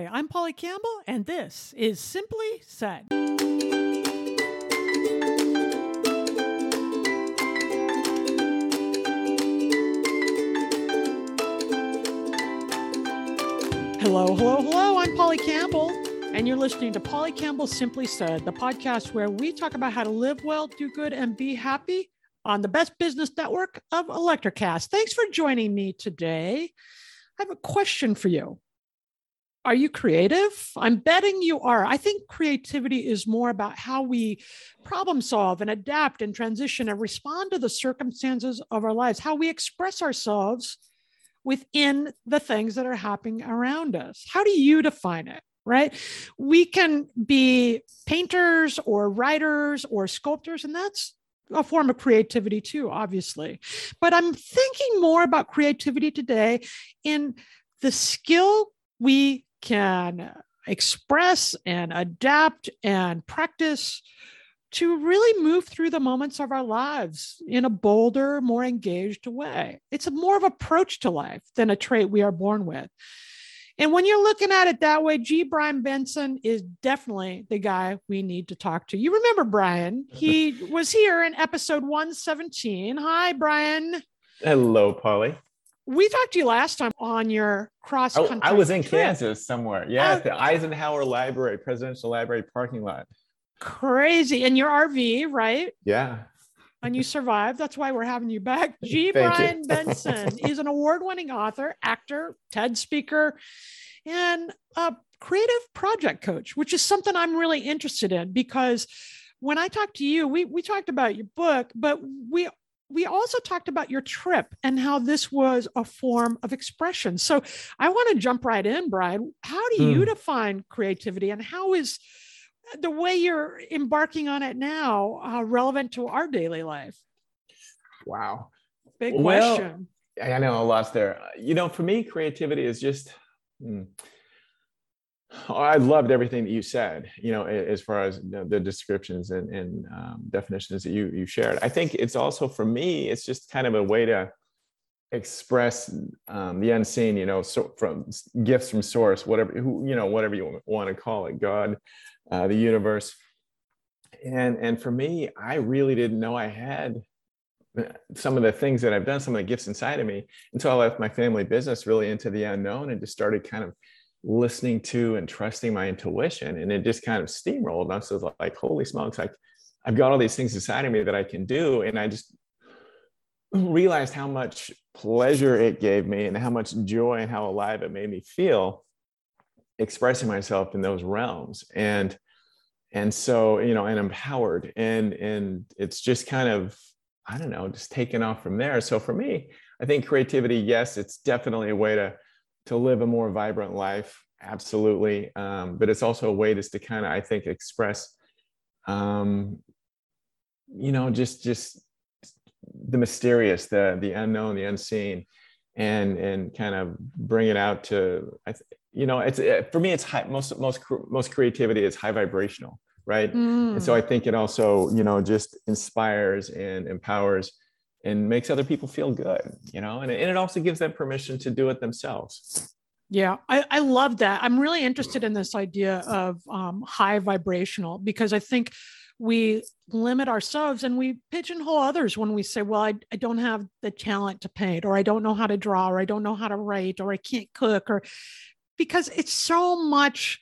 Hi, I'm Polly Campbell, and this is Simply Said. Hello, hello, hello. I'm Polly Campbell, and you're listening to Polly Campbell Simply Said, the podcast where we talk about how to live well, do good, and be happy on the best business network of Electricast. Thanks for joining me today. I have a question for you. Are you creative? I'm betting you are. I think creativity is more about how we problem solve and adapt and transition and respond to the circumstances of our lives, how we express ourselves within the things that are happening around us. How do you define it? Right? We can be painters or writers or sculptors, and that's a form of creativity too, obviously. But I'm thinking more about creativity today in the skill we can express and adapt and practice to really move through the moments of our lives in a bolder, more engaged way. It's a more of approach to life than a trait we are born with. And when you're looking at it that way, G. Brian Benson is definitely the guy we need to talk to. You remember Brian? He was here in episode 117. Hi, Brian. Hello, Polly. We talked to you last time on your cross Oh, country. I was in trip. Kansas somewhere. Yeah, Oh. at the oh. Eisenhower Library, Presidential Library parking lot. Crazy. In your RV, right? Yeah. and you survived. That's why we're having you back. G. Thank. Brian Benson is an award winning author, actor, TED speaker, and a creative project coach, which is something I'm really interested in because when I talked to you, we, we talked about your book, but we we also talked about your trip and how this was a form of expression. So I want to jump right in, Brian. How do you Hmm. define creativity and how is the way you're embarking on it now uh, relevant to our daily life? Wow. Big Well, question. I know a lot's there. You know, for me, creativity is just. I loved everything that you said. You know, as far as you know, the descriptions and, and um, definitions that you you shared. I think it's also for me. It's just kind of a way to express um, the unseen. You know, so from gifts from source, whatever who you know, whatever you want to call it, God, uh, the universe. And and for me, I really didn't know I had uh, some of the things that I've done, some of the gifts inside of me, until I left my family business really into the unknown and just started kind of listening to and trusting my intuition. And it just kind of steamrolled. And I was like, holy smokes, like I've got all these things inside of me that I can do. And I just realized how much pleasure it gave me and how much joy and how alive it made me feel expressing myself in those realms. And and so, you know, and empowered. And and it's just kind of I don't know, just taken off from there. So for me, I think creativity, yes, it's definitely a way to to live a more vibrant life, absolutely. Um, but it's also a way just to kind of, I think, express, um, you know, just just the mysterious, the the unknown, the unseen, and and kind of bring it out to, I th- you know, it's uh, for me, it's high. Most most most creativity is high vibrational, right? And so Mm. I think it also, you know, just inspires and empowers and makes other people feel good, you know, and, and it also gives them permission to do it themselves. Yeah, I, I love that. I'm really interested in this idea of um, high vibrational because I think we limit ourselves and we pigeonhole others when we say, well, I, I don't have the talent to paint, or I don't know how to draw, or I don't know how to write, or I can't cook, or because it's so much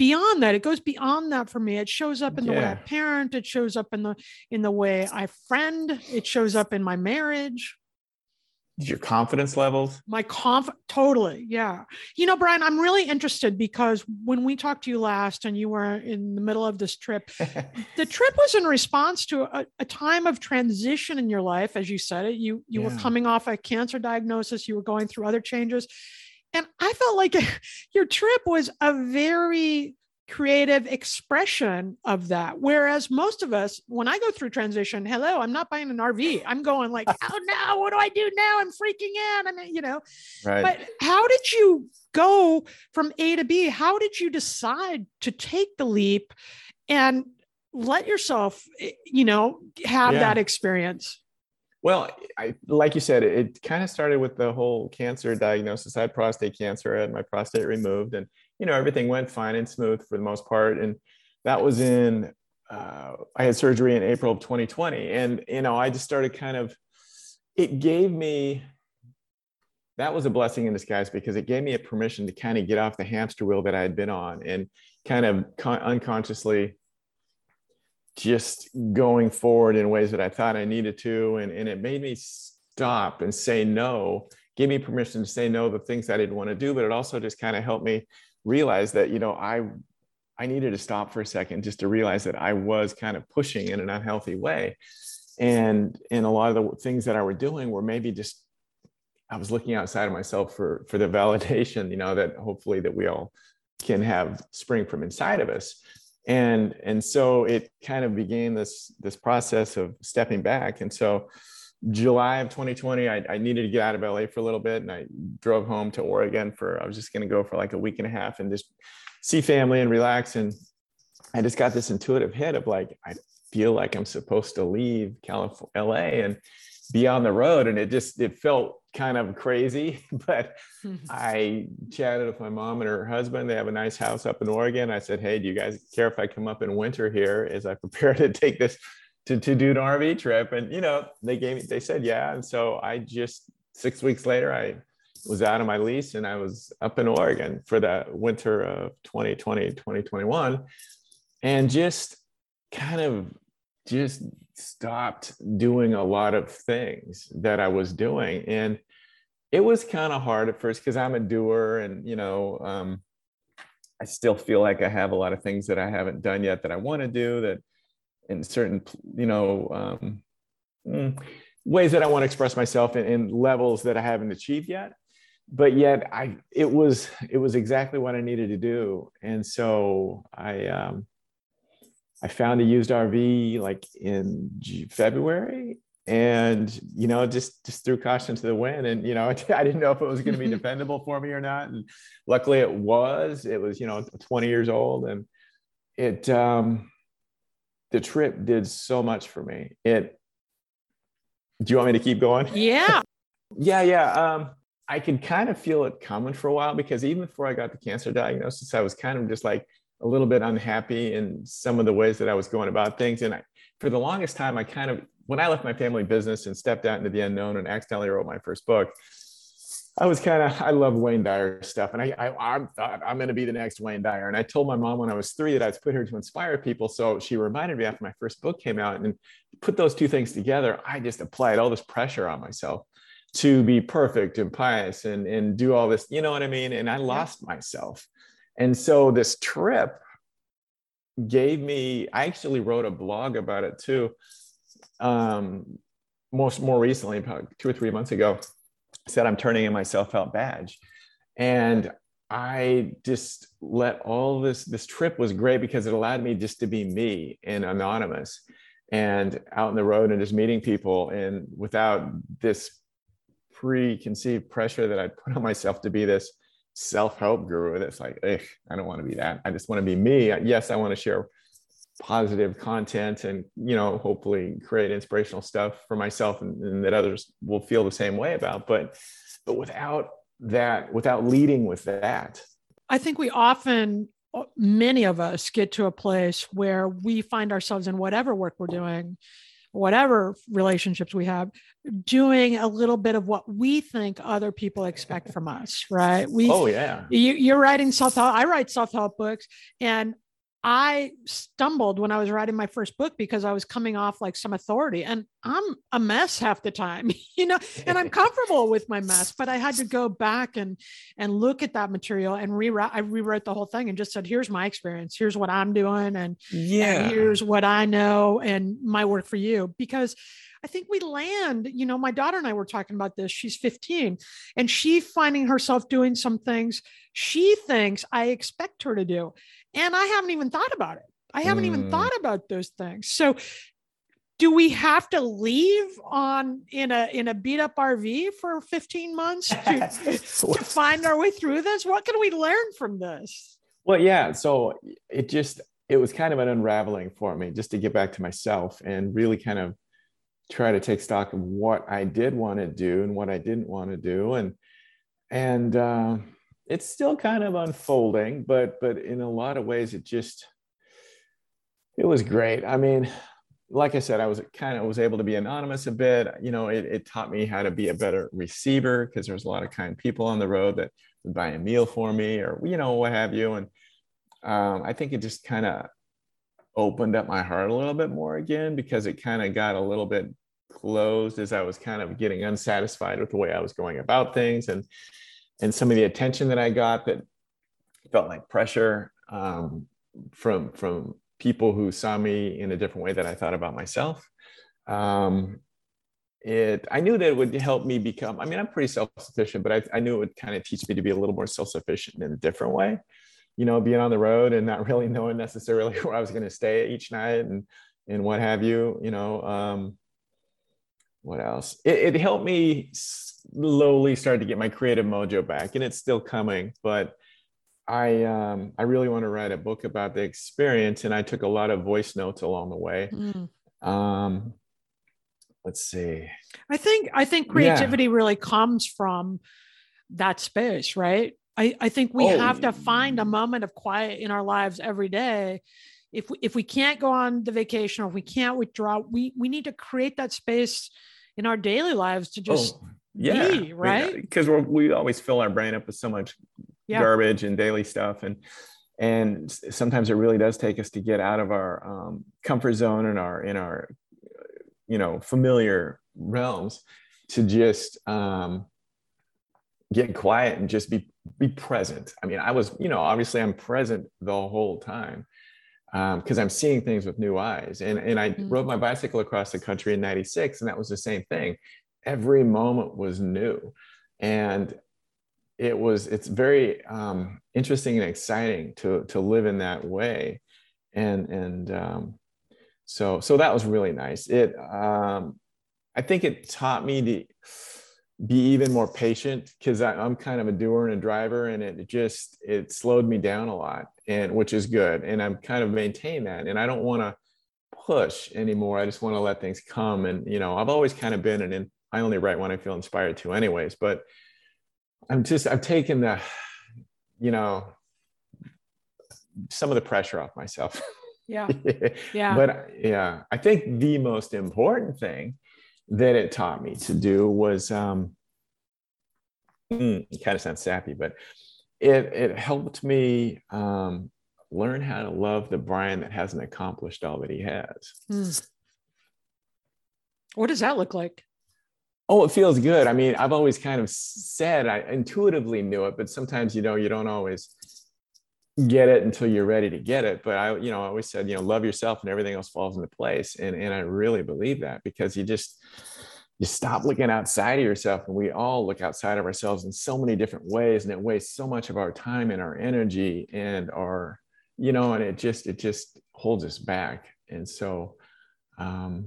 beyond that it goes beyond that for me. It shows up in the yeah. way i parent it shows up in the in the way i friend it shows up in my marriage. Your confidence levels? My conf totally yeah. You know brian i'm really interested because when we talked to you last and you were in the middle of this trip the trip was in response to a, a, time of transition in your life as you said it. You you yeah. were coming off a cancer diagnosis you were going through other changes and I felt like your trip was a very creative expression of that. Whereas most of us, when I go through transition, hello, I'm not buying an RV. I'm going like, oh no, what do I do now? I'm freaking out. I mean, you know, right. but how did you go from A to B? How did you decide to take the leap and let yourself, eh, you know, have yeah. that experience? Well, I, like you said, it, kind of started with the whole cancer diagnosis. I had prostate cancer. I had my prostate removed, and you know everything went fine and smooth for the most part. And that was in uh, I had surgery in April of 2020, and you know I just started kind of. It gave me. That was a blessing in disguise because it gave me a permission to kind of get off the hamster wheel that I had been on and kind of con- unconsciously just going forward in ways that I thought I needed to. And, and it made me stop and say no, gave me permission to say no the things I didn't want to do, but it also just kind of helped me realize that, you know, I I needed to stop for a second just to realize that I was kind of pushing in an unhealthy way. And and a lot of the things that I were doing were maybe just I was looking outside of myself for for the validation, you know, that hopefully that we all can have spring from inside of us and and so it kind of began this this process of stepping back. And so july of 2020 I, I, needed to get out of la for a little bit and i drove home to oregon for i was just going to go for like a week and a half and just see family and relax. And i just got this intuitive hit of like i feel like i'm supposed to leave california la and be on the road and it just it felt kind of crazy but i chatted with my mom and her husband. They have a nice house up in oregon. I said hey do you guys care if i come up in winter here as i prepare to take this to, to do an rv trip? And you know they gave me they said yeah. And so i just six weeks later i was out of my lease and i was up in oregon for the winter of 2020 2021 and just kind of just stopped doing a lot of things that I was doing. And it was kind of hard at first because I'm a doer and, you know, um, I still feel like I have a lot of things that I haven't done yet that I want to do that in certain, you know, um, mm, ways that I want to express myself in, in levels that I haven't achieved yet. But yet I, it was, it was exactly what I needed to do. And so I, um, I found a used RV like in February and you know just just threw caution to the wind and you know i didn't know if it was going to be dependable for me or not and luckily it was it was you know 20 years old and it um the trip did so much for me. It do you want me to keep going? Yeah. Yeah yeah um i could kind of feel it coming for a while because even before i got the cancer diagnosis i was kind of just like a little bit unhappy in some of the ways that I was going about things. And I, for the longest time, I kind of, when I left my family business and stepped out into the unknown and accidentally wrote my first book, I was kind of, I love Wayne Dyer stuff. And I, I, I thought I'm going to be the next Wayne Dyer. And I told my mom when I was three that I was put here to inspire people. So she reminded me after my first book came out and put those two things together. I just applied all this pressure on myself to be perfect and pious and, and do all this, you know what I mean? And I lost myself and so this trip gave me, I actually wrote a blog about it too. Um, most more recently, about two or three months ago, said I'm turning in my self-help badge. And I just let all this, this trip was great because it allowed me just to be me and anonymous and out in the road and just meeting people and without this preconceived pressure that I'd put on myself to be this self-help guru that's like, I don't want to be that. I just want to be me. Yes, I want to share positive content and you know hopefully create inspirational stuff for myself and, and, that others will feel the same way about but but without that without leading with that i think we often uh, many of us get to a place where we find ourselves in whatever work we're doing whatever relationships we have, doing a little bit of what we think other people expect from us, right? We, oh yeah, you, you're writing self help. I write self help books, and I stumbled when I was writing my first book because I was coming off like some authority and I'm a mess half the time, you know, and I'm comfortable with my mess, but I had to go back and and look at that material and rewrite I rewrote the whole thing and just said here's my experience, here's what I'm doing and yeah, and here's what I know and my work for you. Because I think we land, you know, my daughter and I were talking about this. She's 15 and she finding herself doing some things she thinks I expect her to do. And I haven't even thought about it. I haven't mm. even thought about those things. So do we have to leave on in a in a beat up RV for 15 months to, to find our way through this? What can we learn from this? Well, yeah. So it just it was kind of an unraveling for me just to get back to myself and really kind of try to take stock of what I did want to do and what I didn't want to do. And and uh, it's still kind of unfolding, but but in a lot of ways, it just it was great. I mean, like I said, I was kind of was able to be anonymous a bit. You know, it, it taught me how to be a better receiver because there's a lot of kind people on the road that would buy a meal for me or you know what have you. And um, I think it just kind of opened up my heart a little bit more again because it kind of got a little bit closed as I was kind of getting unsatisfied with the way I was going about things and and some of the attention that I got that felt like pressure um, from from people who saw me in a different way that I thought about myself. Um, it I knew that it would help me become. I mean, I'm pretty self-sufficient, but I, I knew it would kind of teach me to be a little more self-sufficient in a different way. You know, being on the road and not really knowing necessarily where I was going to stay each night and and what have you. You know, um, what else? It, it helped me slowly start to get my creative mojo back, and it's still coming. But I um, I really want to write a book about the experience, and I took a lot of voice notes along the way. Mm. Um, let's see. I think I think creativity yeah. really comes from that space, right? I, I think we oh, have to find a moment of quiet in our lives every day. If we, if we can't go on the vacation or if we can't withdraw, we we need to create that space in our daily lives to just oh, yeah, be, right? Because we we always fill our brain up with so much yeah. garbage and daily stuff, and and sometimes it really does take us to get out of our um, comfort zone and our in our you know familiar realms to just um, get quiet and just be be present. I mean, I was you know obviously I'm present the whole time because um, I'm seeing things with new eyes. And, and I mm-hmm. rode my bicycle across the country in 96, and that was the same thing. Every moment was new. And it was, it's very um, interesting and exciting to, to live in that way. And, and um, so, so that was really nice. It, um, I think it taught me to, be even more patient because I'm kind of a doer and a driver, and it just it slowed me down a lot, and which is good. And I'm kind of maintain that, and I don't want to push anymore. I just want to let things come. And you know, I've always kind of been, and I only write when I feel inspired to, anyways. But I'm just I've taken the, you know, some of the pressure off myself. Yeah. yeah. But yeah, I think the most important thing that it taught me to do was um, mm, kind of sounds sappy, but it it helped me um, learn how to love the Brian that hasn't accomplished all that he has. Mm. What does that look like? Oh, it feels good. I mean, I've always kind of said I intuitively knew it, but sometimes you know you don't always get it until you're ready to get it. But I, you know, I always said, you know, love yourself and everything else falls into place. And and I really believe that because you just you stop looking outside of yourself and we all look outside of ourselves in so many different ways and it wastes so much of our time and our energy and our you know and it just it just holds us back and so um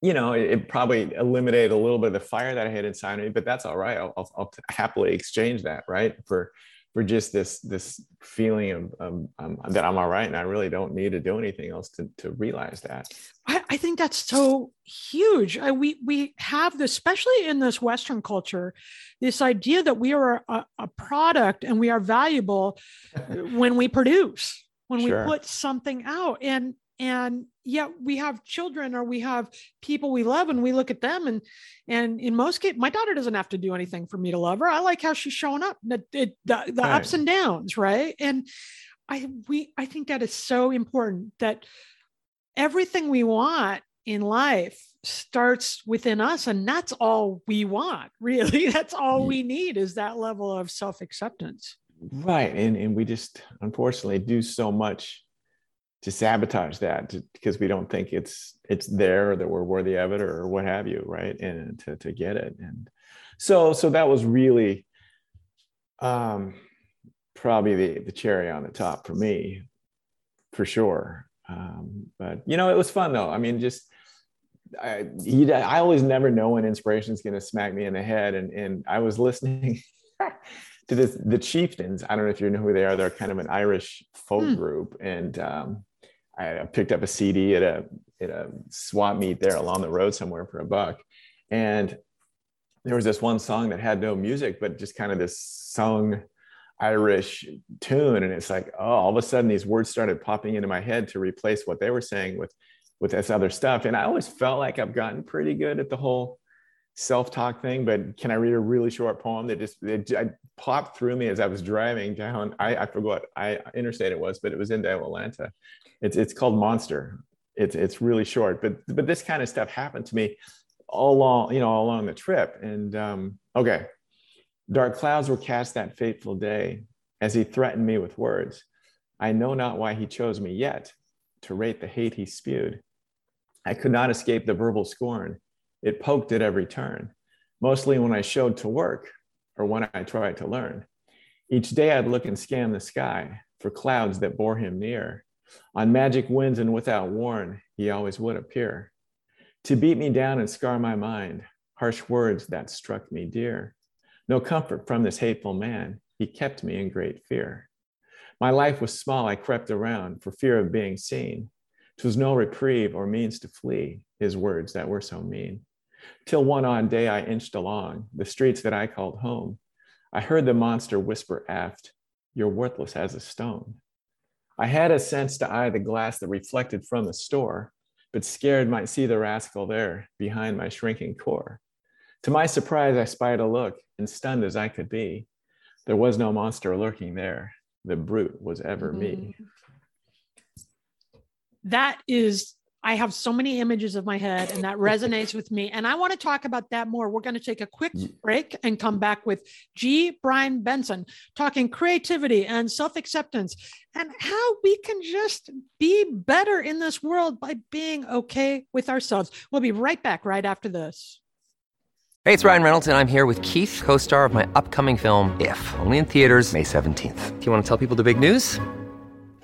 you know it, it probably eliminated a little bit of the fire that i had inside of me but that's all right i'll, I'll, I'll happily exchange that right for for just this this feeling of um, um, that I'm all right and I really don't need to do anything else to, to realize that. I, I think that's so huge. I, we we have this, especially in this Western culture, this idea that we are a, a product and we are valuable when we produce, when sure. we put something out, and and yet we have children or we have people we love and we look at them and and in most cases my daughter doesn't have to do anything for me to love her. I like how she's showing up. The, the, the right. ups and downs right? And i we i think that is so important that everything we want in life starts within us and that's all we want really. That's all mm. we need is that level of self-acceptance. Right. And and we just unfortunately do so much to sabotage that because we don't think it's it's there or that we're worthy of it or what have you right? And to, to get it. And so so that was really um probably the the cherry on the top for me for sure. Um but you know it was fun though. I mean just I, I always never know when inspiration is going to smack me in the head. And and i was listening to this the chieftains. I don't know if you know who they are. They're kind of an irish folk hmm. group. And um I picked up a CD at a at a swap meet there along the road somewhere for a buck, and there was this one song that had no music, but just kind of this sung Irish tune, and it's like, oh, all of a sudden these words started popping into my head to replace what they were saying with with this other stuff, and I always felt like I've gotten pretty good at the whole self-talk thing but can i read a really short poem that just it, popped through me as i was driving down? I, I forgot i interstate it was but it was into atlanta it's it's called Monster. It's it's really short, but but this kind of stuff happened to me all along, you know, all along the trip. And um, okay, dark clouds were cast that fateful day as he threatened me with words. I know not why he chose me yet to rate the hate he spewed. I could not escape the verbal scorn. It poked at every turn, mostly when I showed to work or when I tried to learn. Each day I'd look and scan the sky for clouds that bore him near. On magic winds and without warn, he always would appear. To beat me down and scar my mind, harsh words that struck me dear. No comfort from this hateful man, he kept me in great fear. My life was small, I crept around for fear of being seen. 'Twas no reprieve or means to flee his words that were so mean. Till one on day I inched along the streets that I called home. I heard the monster whisper aft, You're worthless as a stone. I had a sense to eye the glass that reflected from the store, but scared might see the rascal there behind my shrinking core. To my surprise, I spied a look, and stunned as I could be, there was no monster lurking there. The brute was ever mm-hmm. me. That is I have so many images of my head and that resonates with me. And I want to talk about that more. We're going to take a quick break and come back with G. Brian Benson talking creativity and self acceptance and how we can just be better in this world by being okay with ourselves. We'll be right back right after this. Hey, it's Ryan Reynolds, and I'm here with Keith, co star of my upcoming film, If, only in theaters, May 17th. Do you want to tell people the big news?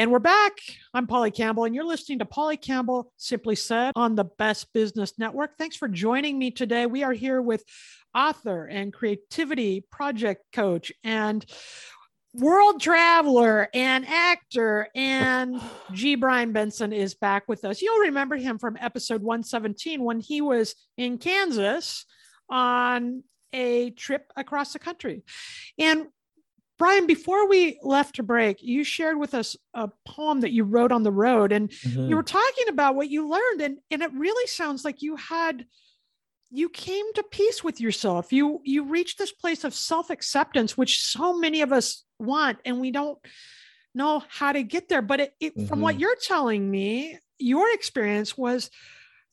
And we're back. I'm Polly Campbell, and you're listening to Polly Campbell Simply Said on the Best Business Network. Thanks for joining me today. We are here with author and creativity project coach and world traveler and actor and G. Brian Benson is back with us. You'll remember him from episode 117 when he was in Kansas on a trip across the country. And Brian, before we left to break, you shared with us a poem that you wrote on the road, and mm-hmm. you were talking about what you learned, and, and it really sounds like you had you came to peace with yourself. You you reached this place of self-acceptance, which so many of us want, and we don't know how to get there. But it, it, mm-hmm. from what mm-hmm. you're telling me, your experience was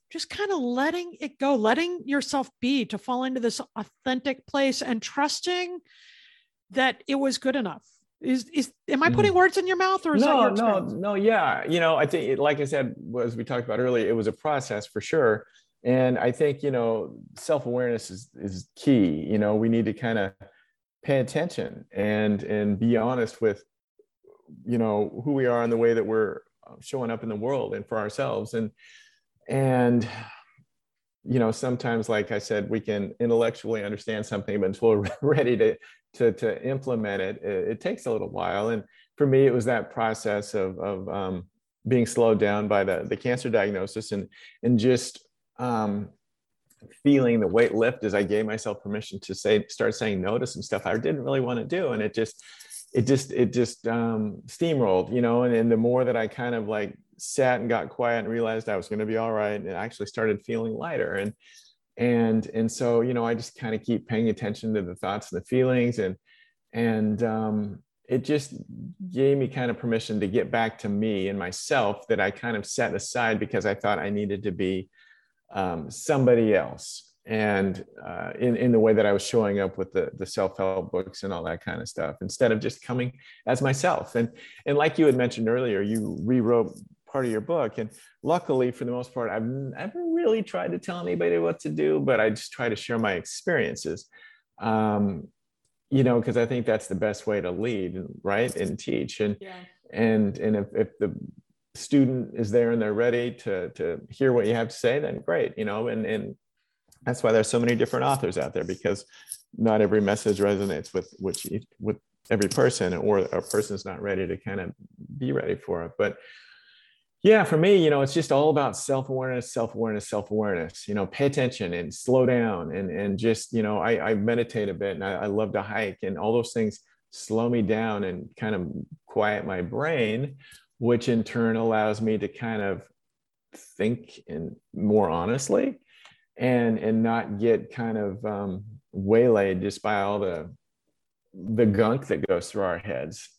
just kind of letting it go, letting yourself be to fall into this authentic place and trusting that it was good enough. Is is am I putting mm. words in your mouth or is no, no, no? Yeah, you know, I think, like I said, as we talked about earlier, it was a process for sure. And I think you know, self awareness is is key. You know, we need to kind of pay attention and and be honest with you know who we are and the way that we're showing up in the world and for ourselves and and you know sometimes like i said we can intellectually understand something but until we're ready to to to implement it, it, it takes a little while and for me it was that process of of um, being slowed down by the the cancer diagnosis and and just um, feeling the weight lift as I gave myself permission to say start saying no to some stuff I didn't really want to do, and it just it just it just um, steamrolled, you know. And, and the more that I kind of like sat and got quiet and realized I was going to be all right, and actually started feeling lighter. And and and so you know, I just kind of keep paying attention to the thoughts and the feelings, and and um, it just gave me kind of permission to get back to me and myself that I kind of set aside because I thought I needed to be um, somebody else and uh, in, in the way that I was showing up with the, the self-help books and all that kind of stuff, instead of just coming as myself. And, and like you had mentioned earlier, you rewrote part of your book. And luckily, for the most part, I've never really tried to tell anybody what to do, but I just try to share my experiences. Um, you know, because I think that's the best way to lead, right, and teach. And yeah. and and if, if the student is there and they're ready to to hear what you have to say, then great, you know. And and that's why there's so many different authors out there because not every message resonates with which with every person or a person's not ready to kind of be ready for it but yeah for me you know it's just all about self-awareness self-awareness self-awareness you know pay attention and slow down and and just you know i, I meditate a bit and I, I love to hike and all those things slow me down and kind of quiet my brain which in turn allows me to kind of think and more honestly and and not get kind of um, waylaid just by all the the gunk that goes through our heads.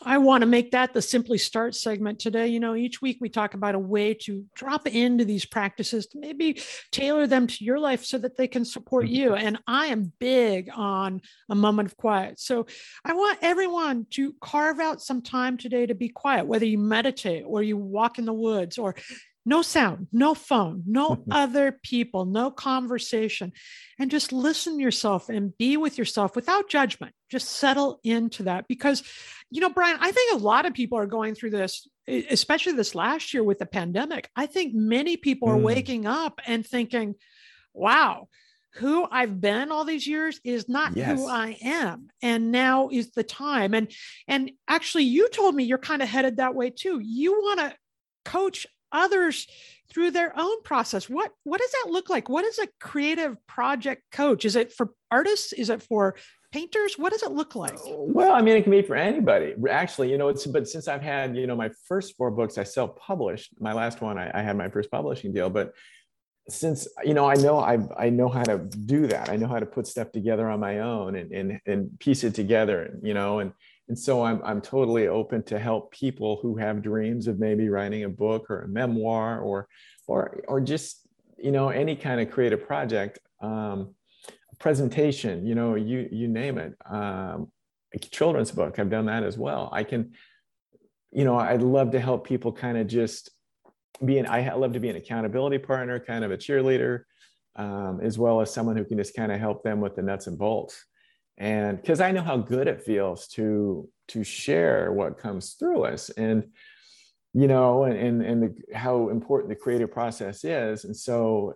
I want to make that the Simply Start segment today. You know, each week we talk about a way to drop into these practices to maybe tailor them to your life so that they can support mm-hmm. you. And I am big on a moment of quiet. So I want everyone to carve out some time today to be quiet, whether you meditate or you walk in the woods or no sound, no phone, no other people, no conversation, and just listen yourself and be with yourself without judgment. Just settle into that because, you know, Brian, I think a lot of people are going through this, especially this last year with the pandemic. I think many people are mm. waking up and thinking, wow, who I've been all these years is not yes. who I am. And now is the time. And and actually you told me you're kind of headed that way too. You want to coach others through their own process. What what does that look like? What is a creative project coach? Is it for artists? Is it for painters? What does it look like? Uh, well i mean it can be for anybody. Actually you know it's but since i've had you know my first four books i self-published. My last one i, I had my first publishing deal but since you know i know I, I know how to do that. I know how to put stuff together on my own and and, and piece it together you know and and so I'm, I'm totally open to help people who have dreams of maybe writing a book or a memoir or or or just you know any kind of creative project um, presentation you know you you name it. Um, children's book i've done that as well. I can you know i'd love to help people kind of just be an i love to be an accountability partner kind of a cheerleader um, as well as someone who can just kind of help them with the nuts and bolts and because i know how good it feels to to share what comes through us. And you know and and, and the, how important the creative process is. And so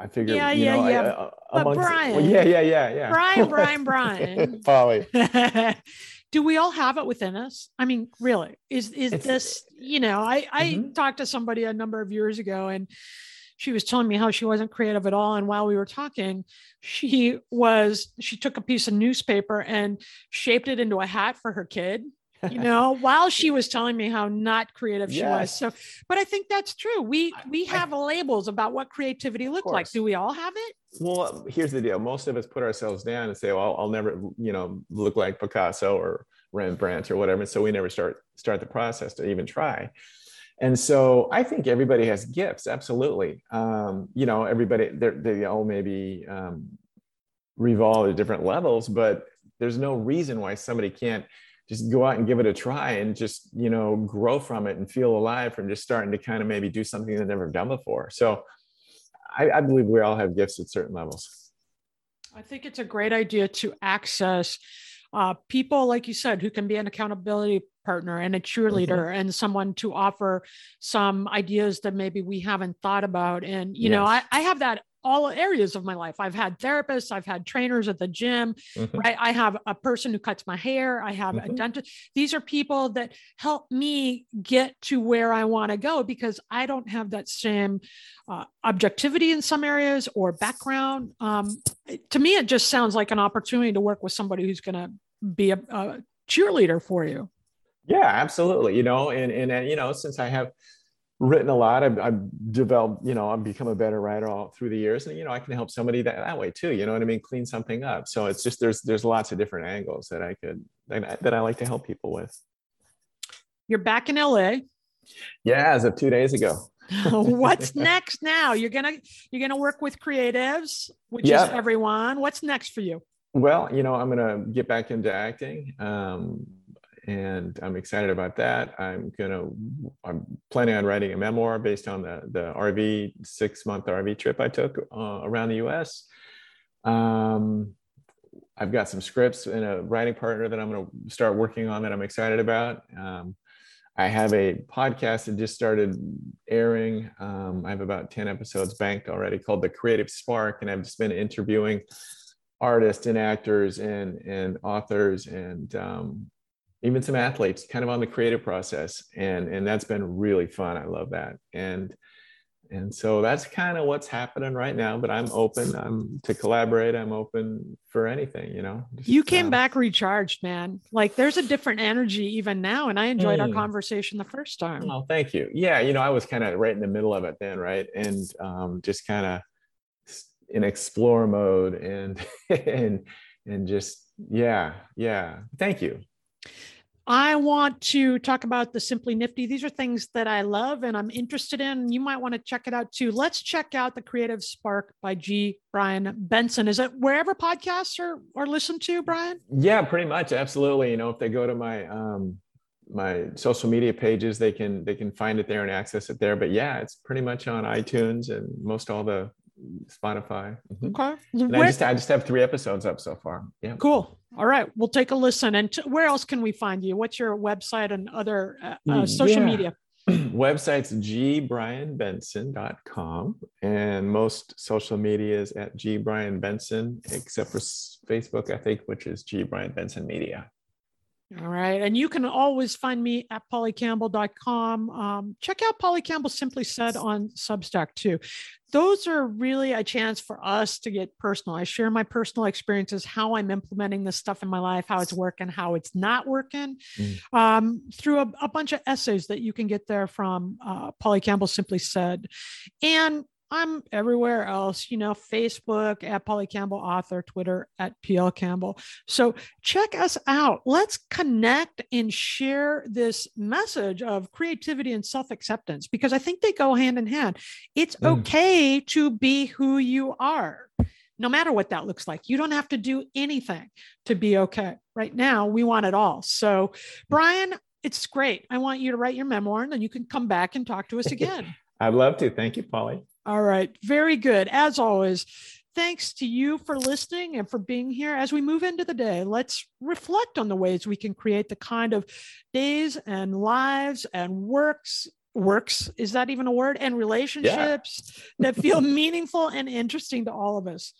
i figure yeah you yeah know, yeah. I, uh, but brian well, yeah yeah yeah yeah. Brian brian brian. Polly do we all have it within us? I mean really is is it's, this you know i i mm-hmm. talked to somebody a number of years ago and she was telling me how she wasn't creative at all. And while we were talking, she was, she took a piece of newspaper and shaped it into a hat for her kid you know while she was telling me how not creative she was. So but i think that's true. We we have I, labels about what creativity looks like. do we all have it? Well here's the deal. Most of us put ourselves down and say well i'll never you know look like picasso or rembrandt or whatever. So we never start start the process to even try and so I think everybody has gifts, absolutely. Um, you know, everybody they all maybe um, revolve at different levels, but there's no reason why somebody can't just go out and give it a try and just you know grow from it and feel alive from just starting to kind of maybe do something they've never done before. So I, I believe we all have gifts at certain levels. I think it's a great idea to access uh, people, like you said, who can be an accountability partner and a cheerleader mm-hmm. and someone to offer some ideas that maybe we haven't thought about. And, you yes. know, I, I have that all areas of my life. I've had therapists, I've had trainers at the gym, mm-hmm. right? I have a person who cuts my hair, I have mm-hmm. a dentist. These are people that help me get to where I want to go because I don't have that same uh, objectivity in some areas or background. Um, to me, it just sounds like an opportunity to work with somebody who's going to be a, a cheerleader for you. Yeah, absolutely. You know, and, and, and, you know, since I have written a lot. I've, I've, developed, you know, I've become a better writer all through the years, and you know, I can help somebody that, that way too. You know what I mean? Clean something up. So it's just there's there's lots of different angles that I could that I, like to help people with. You're back in LA. Yeah, as of two days ago. What's next now? You're gonna you're gonna work with creatives, which yeah. is everyone. What's next for you? Well, you know, I'm gonna get back into acting. Um, and I'm excited about that. I'm gonna, I'm planning on writing a memoir based on the the RV six month RV trip I took uh, around the U.S. Um, I've got some scripts and a writing partner that I'm gonna start working on that I'm excited about. Um, I have a podcast that just started airing. Um, I have about 10 episodes banked already called The Creative Spark, and I've just been interviewing artists and actors and and authors and um, even some athletes kind of on the creative process and and that's been really fun. I love that. And and so that's kind of what's happening right now but i'm open i'm to collaborate i'm open for anything you know Just, you came um, back recharged man. Like there's a different energy even now and i enjoyed our hmm. conversation the first time. Oh thank you. Yeah you know i was kind of right in the middle of it then right? And um, just kind of in explore mode and and and just yeah yeah. Thank you I want to talk about the Simply Nifty. These are things that I love and I'm interested in. You might want to check it out too. Let's check out the Creative Spark by G. Brian Benson. Is it wherever podcasts are, are listened to, Brian? Yeah, pretty much. Absolutely. You know, if they go to my um, my social media pages, they can they can find it there and access it there. But yeah, it's pretty much on iTunes and most all the Spotify. Mm-hmm. Okay. And I just I just have three episodes up so far. Yeah. Cool. All right. We'll take a listen. And t- where else can we find you? What's your website and other uh, uh, social yeah. media? Website's gbrianbenson.com and most social media is at gbrianbenson except for Facebook, I think, which is gbrianbenson media. All right. And you can always find me at pollycampbell.com. Um, check out Polly Campbell Simply Said on Substack too. Those are really a chance for us to get personal. I share my personal experiences, how I'm implementing this stuff in my life, how it's working, how it's not working, mm. um, through a, a, bunch of essays that you can get there from uh, Polly Campbell Simply Said. And I'm everywhere else, you know, Facebook at Polly Campbell author, Twitter at PL Campbell. So check us out. Let's connect and share this message of creativity and self acceptance because I think they go hand in hand. It's mm. okay to be who you are, no matter what that looks like. You don't have to do anything to be okay. Right now, we want it all. So, Brian, it's great. I want you to write your memoir and then you can come back and talk to us again. I'd love to. Thank you, Polly. All right. Very good. As always, thanks to you for listening and for being here. As we move into the day, let's reflect on the ways we can create the kind of days and lives and works works is that even a word and relationships yeah. that feel meaningful and interesting to all of us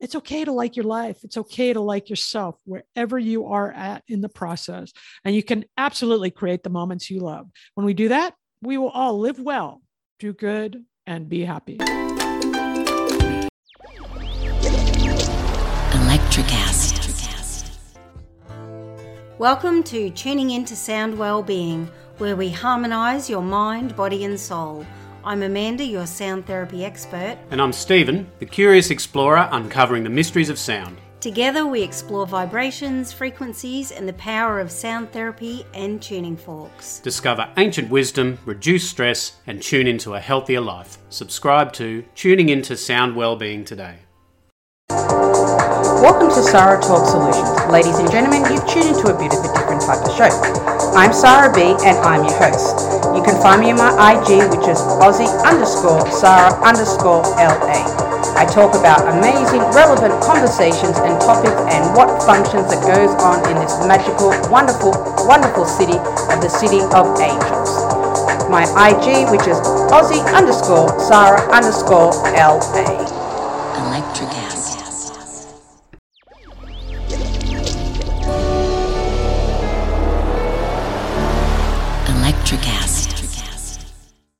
it's okay to like your life it's okay to like yourself wherever you are at in the process and you can absolutely create the moments you love when we do that we will all live well do good and be happy. Electricast. Welcome to Tuning Into Sound Wellbeing, where we harmonize your mind, body, and soul. I'm Amanda, your sound therapy expert. And I'm Stephen, the curious explorer uncovering the mysteries of sound. Together, we explore vibrations, frequencies, and the power of sound therapy and tuning forks. Discover ancient wisdom, reduce stress, and tune into a healthier life. Subscribe to Tuning Into Sound Wellbeing today. Welcome to Sarah Talk Solutions. Ladies and gentlemen, you've tuned into a bit of a different type of show. I'm Sarah B and I'm your host. You can find me on my IG, which is Aussie underscore Sarah underscore LA. I talk about amazing, relevant conversations and topics and what functions that goes on in this magical, wonderful, wonderful city of the City of Angels. My IG, which is Aussie underscore Sarah underscore LA. Electric acid.